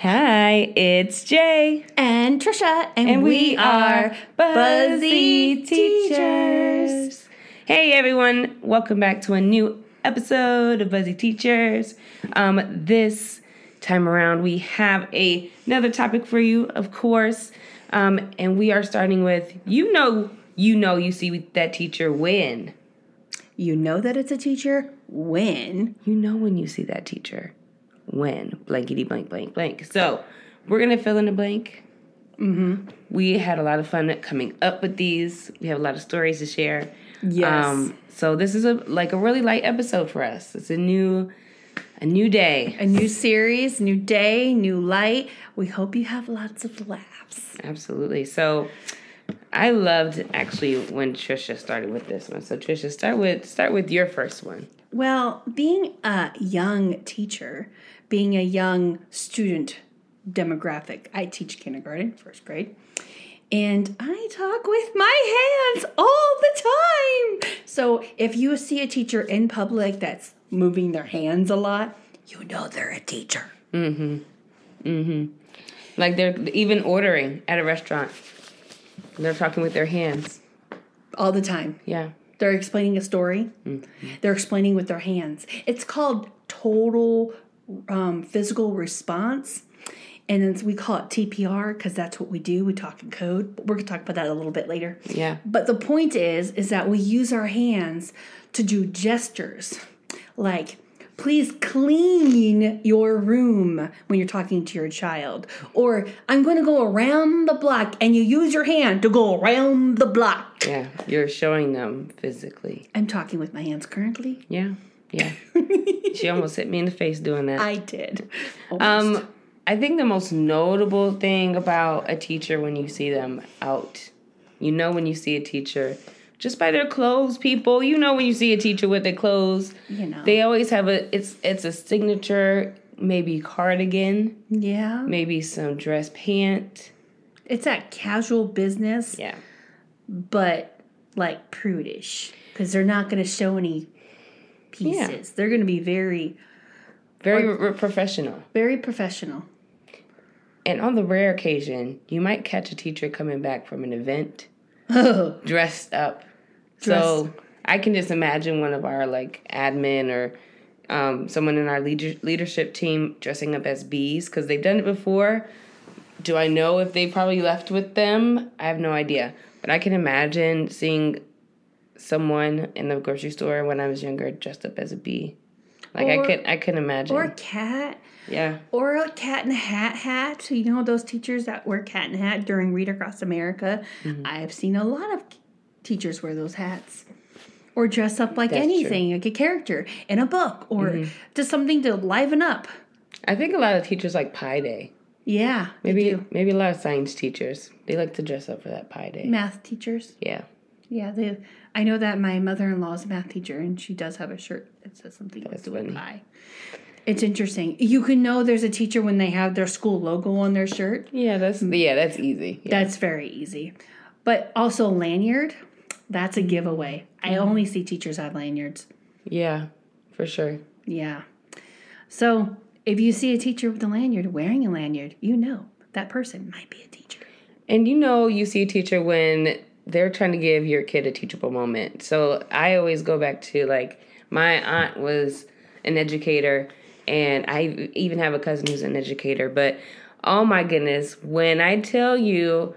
Hi, it's Jay. And Tricia, and, And we, we are Buzzy. Teachers. Hey everyone, welcome back to a new episode of Buzzy Teachers. Um, this time around, we have a, another topic for you, of course. Um, and we are starting with you know, you know, you see that teacher when. You know that it's a teacher when You know when you see that teacher. When. Blankety blank blank blank. So we're gonna fill in the blank. Mm-hmm. We had a lot of fun coming up with these. We have a lot of stories to share. Um, Yes. so this is a like a really light episode for us. It's a new a new day. a new series, new day, new light. We hope you have lots of laughs. Absolutely. So I loved actually when Tricia started with this one. So Tricia, start with start with your first one. Well, being a young teacher, being a young student demographic, I teach kindergarten, first grade, and I talk with my hands all the time. So if you see a teacher in public that's moving their hands a lot, you know they're a teacher. Mm hmm. Mm hmm. Like they're even ordering at a restaurant. They're talking with their hands. All the time. Yeah. They're explaining a story. They're explaining with their hands. It's called total um, physical response. And we call it TPR because that's what we do. We talk in code. But we're going to talk about that a little bit later. Yeah. But the point is, is that we use our hands to do gestures like, please clean your room when you're talking to your child. Or I'm going to go around the block and you use your hand to go around the block. Yeah, you're showing them physically. I'm talking with my hands currently. Yeah, yeah. she almost hit me in the face doing that. I did. Um, I think the most notable thing about a teacher when you see them out, you know when you see a teacher just by their clothes, people. You know when you see a teacher with their clothes. You know. They always have a it's it's a signature, maybe cardigan, yeah. maybe some dress pant. It's that casual business, Yeah. but like prudish because they're not going to show any pieces. They're going to be very, Very r- professional. very professional. And on the rare occasion, you might catch a teacher coming back from an event dressed up. So I can just imagine one of our like admin or um, someone in our leader- leadership team dressing up as bees because they've done it before. Do I know if they probably left with them? I have no idea. But I can imagine seeing someone in the grocery store when I was younger dressed up as a bee. Like I Or- could I couldn't imagine. or a cat, yeah. or a cat in a hat hat. You know those teachers that wear cat in a hat during Read Across America. Mm-hmm. I've seen a lot of teachers wear those hats. Or dress up like That's true. Mm-hmm. anything, like a character in a book, or just something to liven up. I think a lot of teachers like Pi Day. Yeah, Maybe maybe a lot of science teachers. They like to dress up for that Pi Day. math teachers. Yeah. Yeah, they. I know that my mother-in-law is a math teacher, and she does have a shirt that says something That's to funny. pie. It's interesting. You can know there's a teacher when they have their school logo on their shirt. Yeah, that's yeah, that's easy. Yeah. That's very easy. But also lanyard, that's a giveaway. I Mm-hmm. only see teachers have lanyards. Yeah, for sure. Yeah. So if you see a teacher with a lanyard wearing a lanyard, you know that person might be a teacher. And you know, you see a teacher when they're trying to give your kid a teachable moment. So I always go back to like my aunt was an educator, and I even have a cousin who's an educator. But oh my goodness, when I tell you,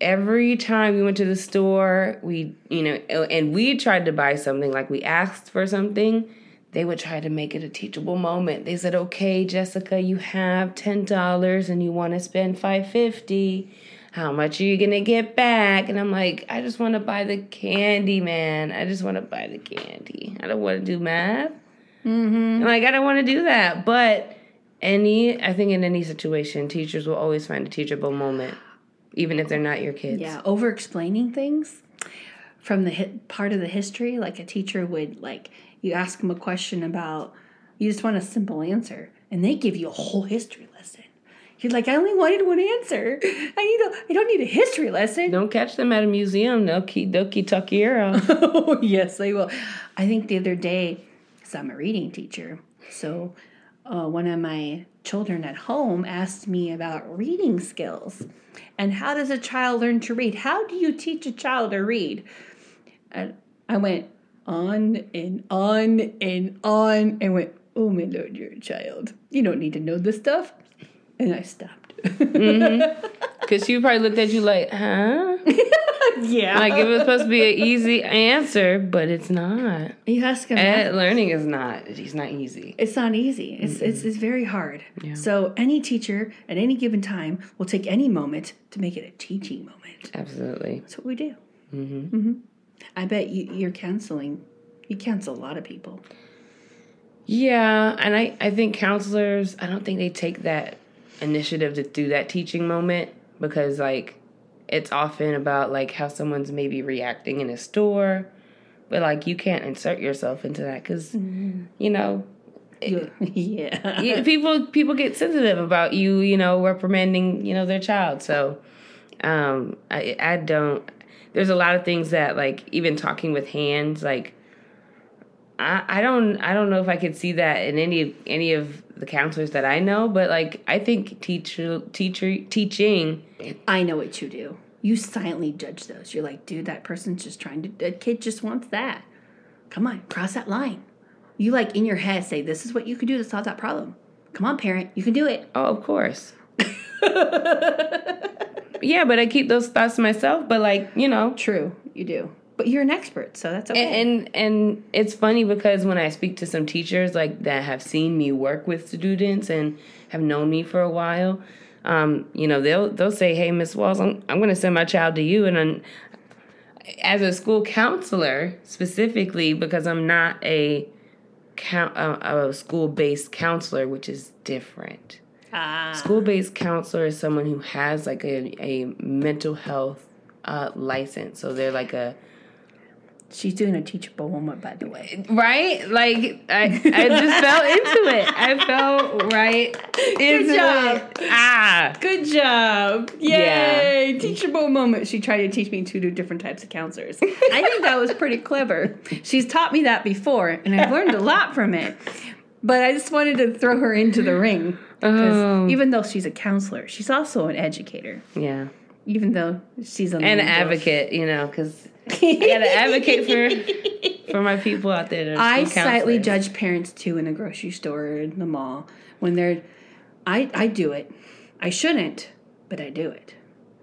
every time we went to the store, we, you know, and we tried to buy something, like we asked for something, they would try to make it a teachable moment. They said, "Okay, Jessica, you have ten dollars and you want to spend five fifty. How much are you gonna get back?" And I'm like, "I just want to buy the candy, man. I just want to buy the candy. I don't want to do math. Mm-hmm. Like, I don't want to do that." But any, I think in any situation, teachers will always find a teachable moment, even if they're not your kids. Yeah, over explaining things from the part of the history, like a teacher would like you ask them a question about you just want a simple answer, and they give you a whole history lesson. You're like, I only wanted one answer. I need a. I don't need a history lesson. Don't catch them at a museum. They'll keep, they'll keep tuck your ear out. oh yes, they will. I think the other day, so I'm a reading teacher, so uh, one of my children at home asked me about reading skills and how does a child learn to read? How do you teach a child to read? And I went on and on and on and went, Oh my lord, you're a child. You don't need to know this stuff. And I stopped. Mm-hmm. Because she probably looked at you like, huh? yeah. Like it was supposed to be an easy answer, but it's not. you ask him. Eh, and learning is not. It's not easy. It's not easy. It's, it's, it's very hard. So any teacher at any given time will take any moment to make it a teaching moment. Absolutely. That's what we do. Mm-hmm. mm-hmm. I bet you, you're counseling. You counsel a lot of people. Yeah, and I, I think counselors, I don't think they take that initiative to do that teaching moment because like it's often about like how someone's maybe reacting in a store, but like you can't insert yourself into that because you know yeah. yeah, people people get sensitive about you, you know, reprimanding, you know, their child. So um I I don't there's a lot of things that like even talking with hands like I, I don't I don't know if I could see that in any any of the counselors that I know, but like I think teacher teacher teaching I know what you do. You silently judge those. You're like, dude, that person's just trying to. That kid just wants that. Come on, cross that line. You like in your head say, this is what you can do to solve that problem. Come on, parent, you can do it. oh of course. yeah, but I keep those thoughts to myself, but like, you know, True, you do. But you're an expert, so that's okay. and and it's funny because when I speak to some teachers like that have seen me work with students and have known me for a while, um, you know, they'll they'll say, "Hey, Miss Walls, I'm I'm going to send my child to you," and I'm, as a school counselor specifically because I'm not a count a, a school based counselor, which is different. ah, School based counselor is someone who has like a a mental health uh, license, so they're like a she's doing a teachable moment, by the way. Right? Like I, I just fell into it. I fell right into job. it. Ah. Good job! Yay! Teachable moment. She tried to teach me to do different types of counselors. I think that was pretty clever. She's taught me that before, and I've learned a lot from it. But I just wanted to throw her into the ring because Oh. even though she's a counselor, she's also an educator. Yeah. Even though she's an advocate, you know, because I gotta advocate for for my people out there. I slightly judge parents too in the grocery store or in the mall when they're. I I do it. I shouldn't, but I do it.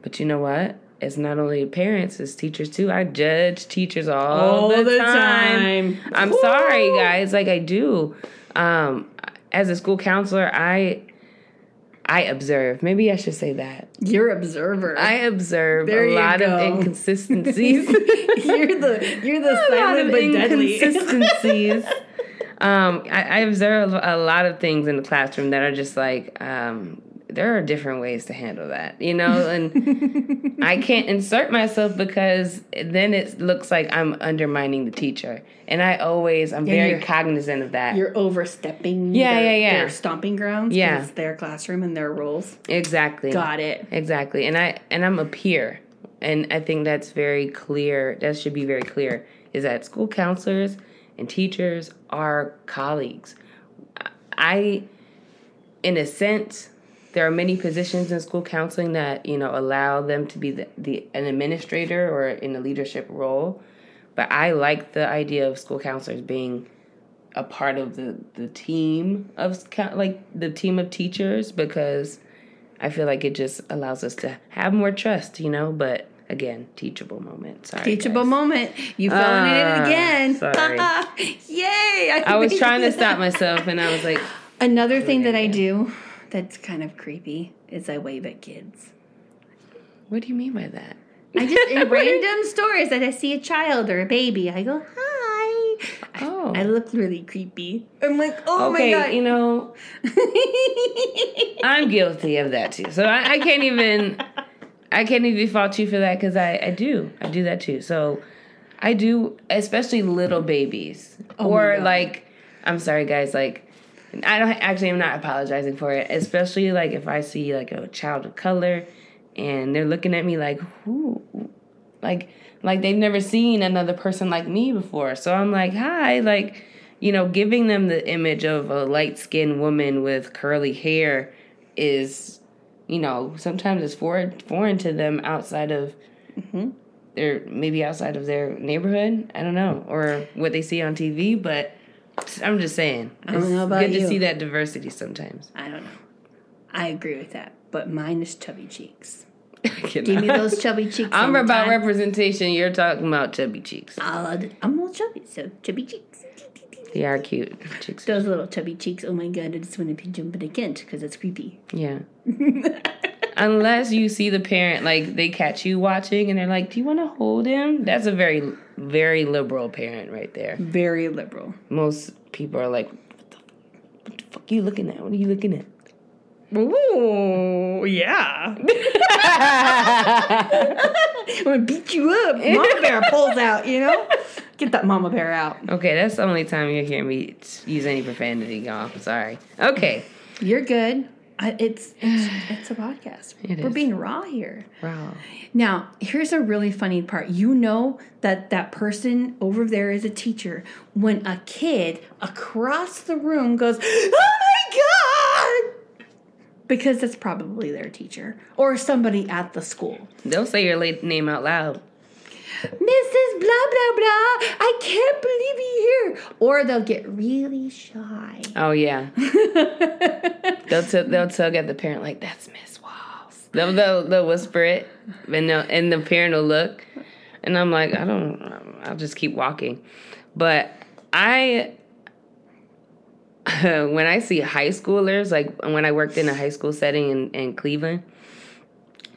But you know what? It's not only parents, it's teachers too. I judge teachers all, All the, the time. time. I'm sorry, guys. Like I do. Um, as a school counselor, I I observe. Maybe I should say that. You're observer. I observe There a lot go. of inconsistencies. you're the you're the a lot of but deadly. inconsistencies. um, I, I observe a lot of things in the classroom that are just like um, there are different ways to handle that, you know, and I can't insert myself because then it looks like I'm undermining the teacher, and I always I'm very cognizant of that. You're overstepping. Yeah, their, yeah, yeah. Their stomping grounds. Yeah. it's their classroom and their rules. Exactly. Got it. Exactly. And I and I'm a peer. And I think that's very clear. That should be very clear is that school counselors and teachers are colleagues. I in a sense there are many positions in school counseling that, you know, allow them to be the, the an administrator or in a leadership role. But I like the idea of school counselors being a part of the the team of like the team of teachers because I feel like it just allows us to have more trust, you know. But again, teachable moment. Sorry, Teachable guys. moment. You fell in Ah, it again. sorry. Yay! I was trying to stop myself, and I was like, Another thing that I do that's kind of creepy is I wave at kids. "What do you mean by that?" I just in random stores that I see a child or a baby, I go hi. Oh, I look really creepy. I'm like, oh okay. my god, You know, I'm guilty of that too. So I, I can't even, I can't even fault you for that because I, I do, I do that too. So I do, especially little babies Oh or like, I'm sorry guys, like. I don't actually. I'm not apologizing for it. Especially like if I see like a child of color, and they're looking at me like, who, like, like they've never seen another person like me before. So I'm like, hi, like, you know, giving them the image of a light skinned woman with curly hair is, you know, sometimes it's foreign foreign to them outside of mm-hmm. their maybe outside of their neighborhood. I don't know, or what they see on TV. But I'm just saying, I don't it's know about good to see that diversity sometimes. I don't know. I agree with that, but mine is chubby cheeks. Give me those chubby cheeks. I'm about time. representation. You're talking about chubby cheeks. I'll- I'm a little chubby, so chubby cheeks. They are cute cheeks. Those little chubby cheeks. Oh my god! I just want to pinch them, but I can't because it's creepy. Yeah. Unless you see the parent, like they catch you watching and they're like, Do you want to hold him? That's a very, very liberal parent right there. Very liberal. Most people are like, What the, what the fuck are you looking at? What are you looking at? Ooh, yeah. I'm gonna beat you up. Mama bear pulls out. You know, get that mama bear out. Okay, that's the only time you hear me use any profanity, y'all. Sorry. Okay. You're good. I, it's, it's it's a podcast. It We're is. being raw here. Wow. Now, here's a really funny part. You know that that person over there is a teacher when a kid across the room goes, "Oh my god!" Because that's probably their teacher or somebody at the school. They'll say your name out loud. Mrs. Blah blah blah, I can't believe you're here. Or they'll get really shy. Oh, yeah. they'll, t- they'll tug at the parent, like, That's Miss Walls. They'll, they'll, they'll whisper it, and, they'll, and the parent will look. And I'm like, I don't, I'll just keep walking. But I, when I see high schoolers, like when I worked in a high school setting in, in Cleveland,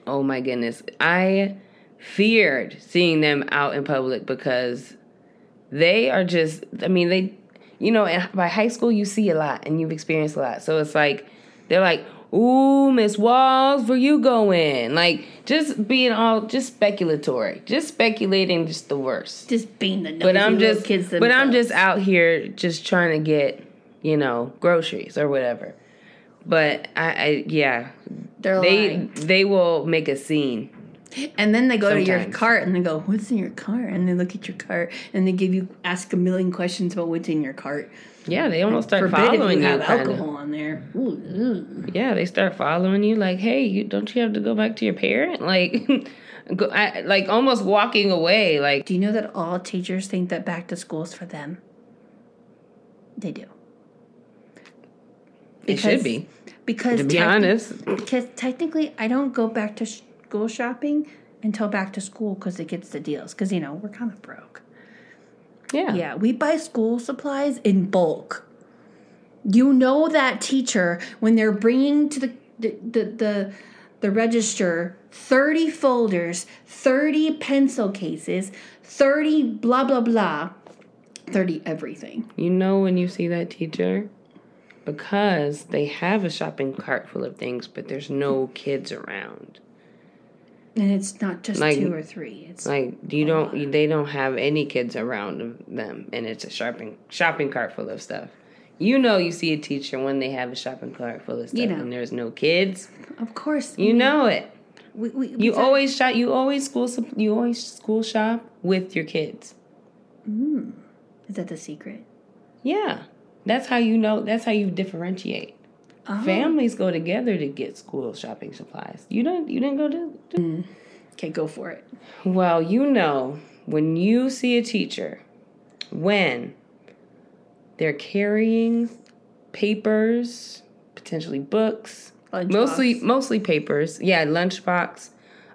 oh my goodness, I feared seeing them out in public because they are just, I mean, they, you know, and by high school, you see a lot and you've experienced a lot. So it's like, they're like, Ooh, Miss Walls, where you going? Like, just being all, just speculatory, just speculating, just the worst. Just being the But I'm just, kids but I'm just out here just trying to get, you know, groceries or whatever. But I, I yeah, They're they like, they will make a scene. And then they go to your cart and they go, "What's in your cart?" And they look at your cart and they give you ask a million questions about what's in your cart. Yeah, they almost start Forbid following you you. alcohol on there. Ooh, ooh. Yeah, they start following you. Like, hey, you don't you have to go back to your parent? Like, go, I, like almost walking away. Like, Do you know that all teachers think that back to school is for them? They do. it should be. Because To be honest, because technically I don't go back to school shopping until back to school because it gets the deals. Because you know we're kind of broke. yeah, Yeah, we buy school supplies in bulk. You know that teacher when they're bringing to the the the the, the register 30 folders, 30 pencil cases, 30 blah blah blah, 30 everything. You know when you see that teacher because they have a shopping cart full of things, but there's no kids around. And it's not just Like- two or three. It's Like you don't, they don't have any kids around them, and it's a shopping shopping cart full of stuff. You know, you see a teacher when they have a shopping cart full of stuff, You know. and there's no kids. of course You know it. we, we, You we- always shop. You always school. You always school shop with your kids. Mm. is that the secret? Yeah, that's how you know. That's how you differentiate. Oh. Families go together to get school shopping supplies. You don't. You didn't go to. to- Okay, go for it. Well, you know when you see a teacher, when they're carrying papers, potentially books, Lunchbox. mostly mostly papers. Yeah, lunchbox,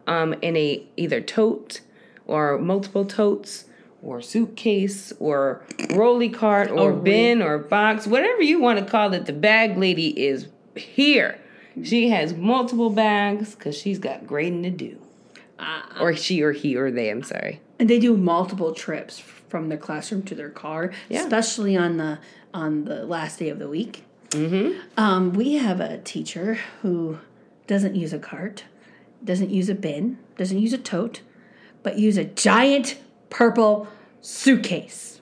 um, in a either tote or multiple totes or suitcase or rolly cart or bin or box, whatever you want to call it. The bag lady is here. She has multiple bags because she's got grading to do. or she or he or they. I'm sorry. And they do multiple trips from their classroom to their car, Yeah. especially on the on the last day of the week. Mm-hmm. Um, we have a teacher who doesn't use a cart, doesn't use a bin, doesn't use a tote, but use a giant purple suitcase.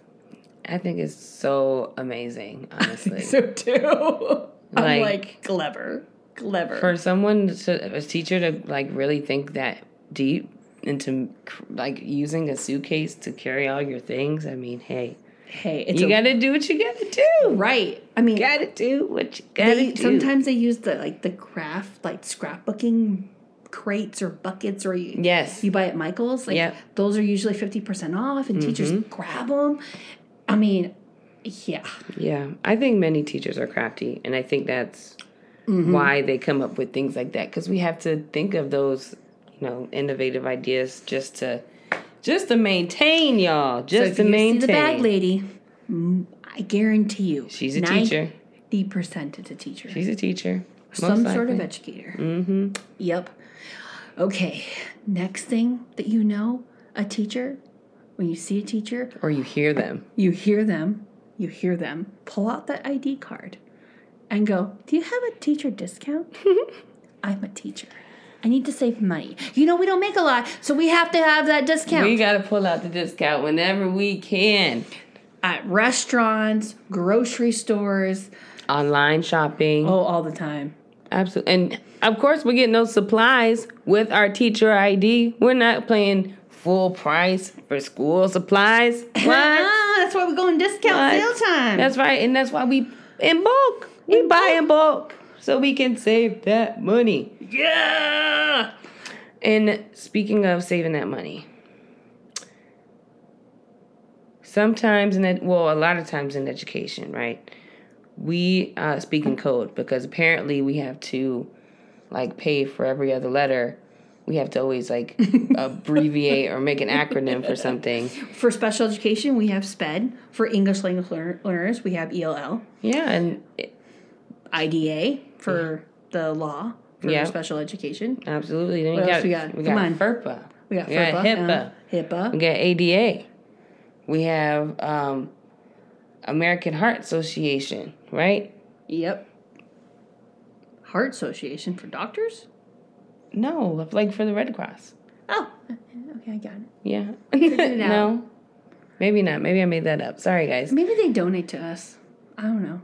I think it's so amazing, honestly. So too. I'm Like- like clever, clever. For someone to a teacher to like really think that deep into like using a suitcase to carry all your things, I mean, hey, Hey, it's You a, gotta do what you gotta do. right. I mean, Gotta do what you gotta they, do. sometimes they use the like the craft like scrapbooking crates or buckets or you Yes. you buy at Michael's like Yep. those are usually 50% off and teachers Mm-hmm. grab them. I mean, yeah. Yeah, I think many teachers are crafty, and I think that's Mm-hmm. why they come up with things like that because we have to think of those, you know, innovative ideas just to, just to maintain y'all, So just if to maintain. see the bag lady, mm, I guarantee you She's a teacher. 90% it's a teacher. She's a teacher. Some most sort of educator. Mm-hmm. Yep. Okay. Next thing that you know, a teacher, when you see a teacher, or you hear them. you hear them, you hear them pull out that ID card and go, Do you have a teacher discount? I'm a teacher. I need to save money. You know, we don't make a lot, so we have to have that discount. We gotta pull out the discount whenever we can. At restaurants, grocery stores, Online shopping, oh, all the time. Absolutely, and of course we're getting those supplies with our teacher ID. We're not paying full price for school supplies. What? That's why we go in discount What? sale time. That's right, and that's why we in bulk. We buy in bulk so we can save that money. yeah. And speaking of saving that money, sometimes in well, a lot of times in education, right? We uh, speak in code because apparently we have to like pay for every other letter. We have to always like abbreviate or make an acronym for something. For special education, we have SPED. For English language learner- learners, we have ELL. Yeah, and IDA for the law for Yeah. special education. absolutely. Then What we got, got, we got? we Come got on. FERPA. We got We got HIPAA. uh, HIPAA. We got ADA. We have um, American Heart Association, right? Yep. Heart Association for doctors? No, like for the Red Cross. Oh, okay, I got it. Yeah. it no. Maybe not. Maybe I made that up. Sorry, guys. Maybe they donate to us. I don't know.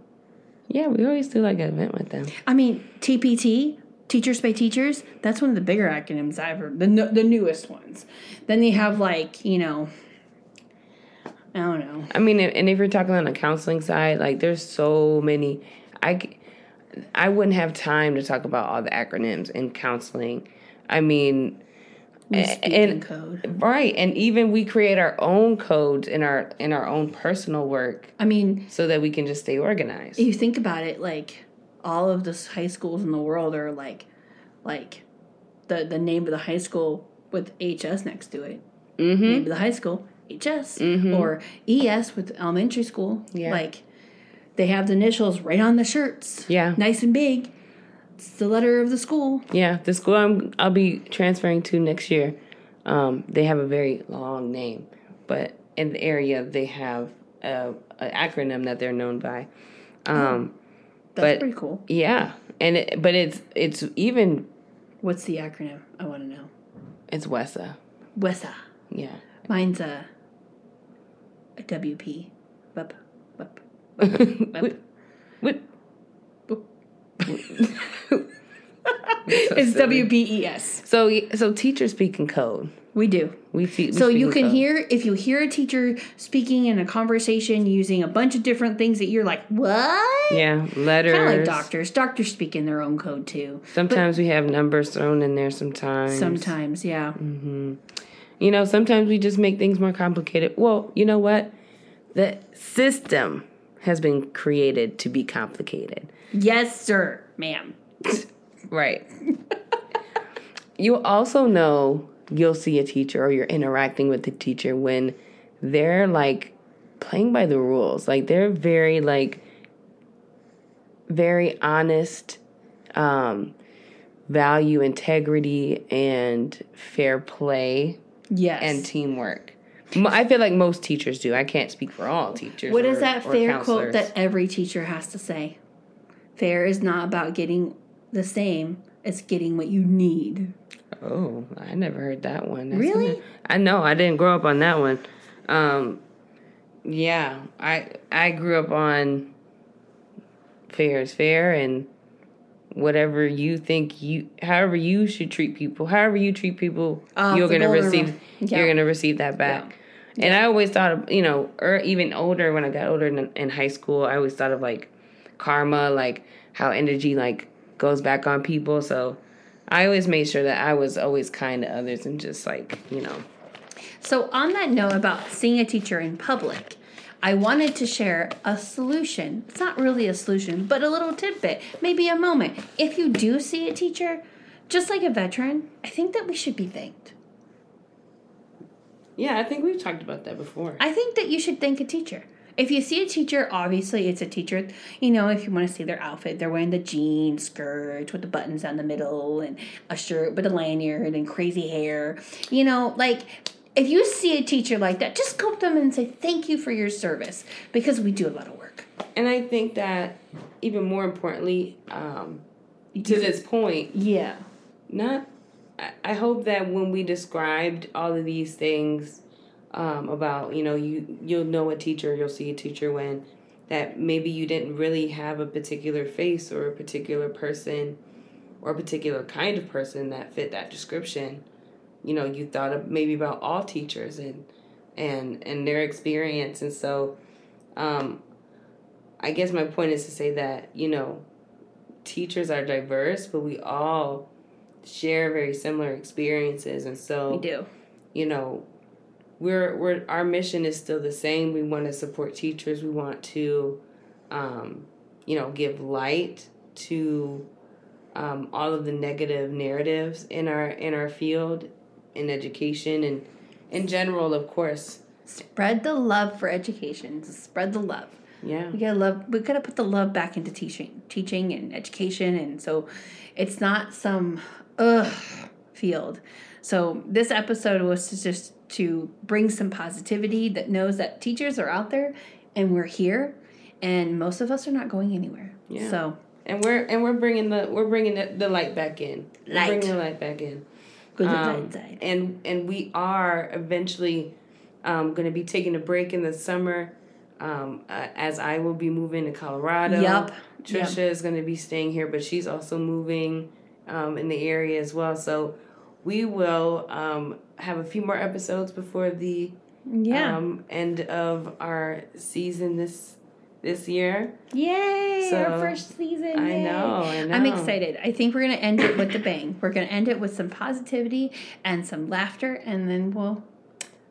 Yeah, we always do like an event with them. I mean, TPT, Teachers Pay Teachers, that's one of the bigger acronyms I've heard, the, the newest ones. Then they have, like, you know, I don't know. I mean, and if you're talking on the counseling side, like there's so many. I I wouldn't have time to talk about all the acronyms in counseling. I mean, We A- speak in and- code. right, and even we create our own codes in our in our own personal work I mean, so that we can just stay organized. you think about it, like all of the high schools in the world are like, like the the name of the high school with HS next to it. Mm-hmm. Name of the high school HS or ES with elementary school. Yeah. Like they have the initials right on the shirts. Yeah. nice and big. It's the letter of the school. Yeah, the school I'm, I'll be transferring to next year, um, they have a very long name, but in the area they have a, an acronym that they're known by. Um, That's But- pretty cool. Yeah, and it, but it's it's even What's the acronym? I want to know. it's WESA. WESA. Yeah, Mine's a WP. Wup, wup, wup. What? It's WPES. So so teachers speak in code. We do. We, te- we So you can code. hear if you hear a teacher speaking in a conversation using a bunch of different things that you're like, what? yeah letters. Kind of like doctors. Doctors speak in their own code too. Sometimes we have numbers thrown in there. Sometimes Sometimes, yeah. Mm-hmm. You know, sometimes we just make things more complicated. Well, you know what? The system has been created to be complicated. Yes, sir, ma'am. Right. you also know you'll see a teacher or you're interacting with the teacher when they're like playing by the rules. Like they're very like very honest, um, value integrity and fair play Yes. and teamwork. I feel like most teachers do. I can't speak for all teachers. what is or- that or fair quote that every teacher has to say? Fair is not about getting the same; it's getting what you need. Oh, I never heard that one. That's Really? I know. I didn't grow up on that one. Um, yeah, I I grew up on fair is fair and whatever you think you however you should treat people however you treat people Ah, you're gonna receive. Yeah. you're gonna receive that back And I always thought of, you know, or even older when I got older in, in high school, I always thought of like karma, like how energy like goes back on people. So I always made sure that I was always kind to others and just like, you know. So, on that note about seeing a teacher in public, I wanted to share a solution. It's not really a solution, but a little tidbit, maybe a moment. If you do see a teacher, just like a veteran, I think that we should be thanked. Yeah, I think we've talked about that before. I think that you should thank a teacher. If you see a teacher, obviously it's a teacher. You know, if you want to see their outfit, they're wearing the jean skirt with the buttons down the middle and a shirt with a lanyard and crazy hair. You know, like if you see a teacher like that, just go up to them and say thank you for your service because we do a lot of work. And I think that even more importantly, um, to this point, Yeah. not. I- I hope that when we described all of these things um, about you know you you'll know a teacher, you'll see a teacher when that maybe you didn't really have a particular face or a particular person or a particular kind of person that fit that description. You know, you thought maybe about all teachers and and and their experience, and so um, I guess my point is to say that you know teachers are diverse, but we all share very similar experiences, and so We do. you know we're we're our mission is still the same. We want to support teachers. We want to um, you know give light to um, all of the negative narratives in our in our field in education and in general, of course. Spread the love for education. Spread the love. Yeah. We gotta love. We gotta put the love back into teaching, teaching and education, and so it's not some ugh field. So this episode was to just to bring some positivity that knows that teachers are out there and we're here, and most of us are not going anywhere. Yeah. So And we're and we're bringing the we're bringing the, the light back in. We're Light. bringing the light back in. Um, and and we are eventually um, going to be taking a break in the summer um, uh, as I will be moving to Colorado. Yup. Tricia is going to be staying here, but she's also moving um, in the area as well. So we will um, have a few more episodes before the Yeah. um, end of our season this this year. Yay! so, our first season. I know, I I'm excited. I think we're gonna end it with a bang. We're gonna end it with some positivity and some laughter, and then we'll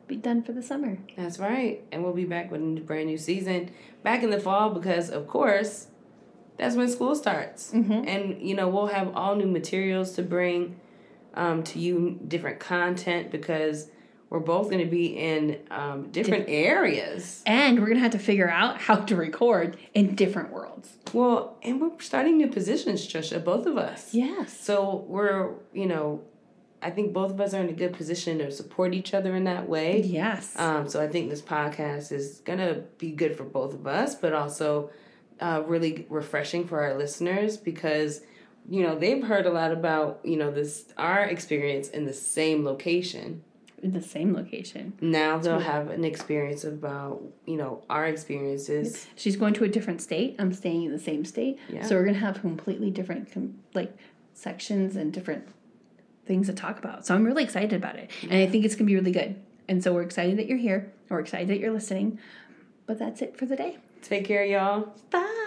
be done for the summer. That's right. And we'll be back with a brand new season back in the fall because, of course, that's when school starts. Mhm. And, you know, we'll have all new materials to bring um, to you, different content because we're both going to be in um, different areas. And we're gonna have to figure out how to record in different worlds. Well, and we're starting new positions, Tricia, both of us. Yes. So we're, you know, I think both of us are in a good position to support each other in that way. Yes. Um, so I think this podcast is gonna be good for both of us, but also uh, really refreshing for our listeners because you know they've heard a lot about you know this our experience in the same location. In the same location. Now they'll have an experience about you know our experiences. She's going to a different state. I'm staying in the same state. Yeah. So we're gonna have completely different com- like sections and different things to talk about. So I'm really excited about it, and I think it's gonna be really good. And so we're excited that you're here. We're excited that you're listening. But that's it for the day. Take care, y'all. Bye.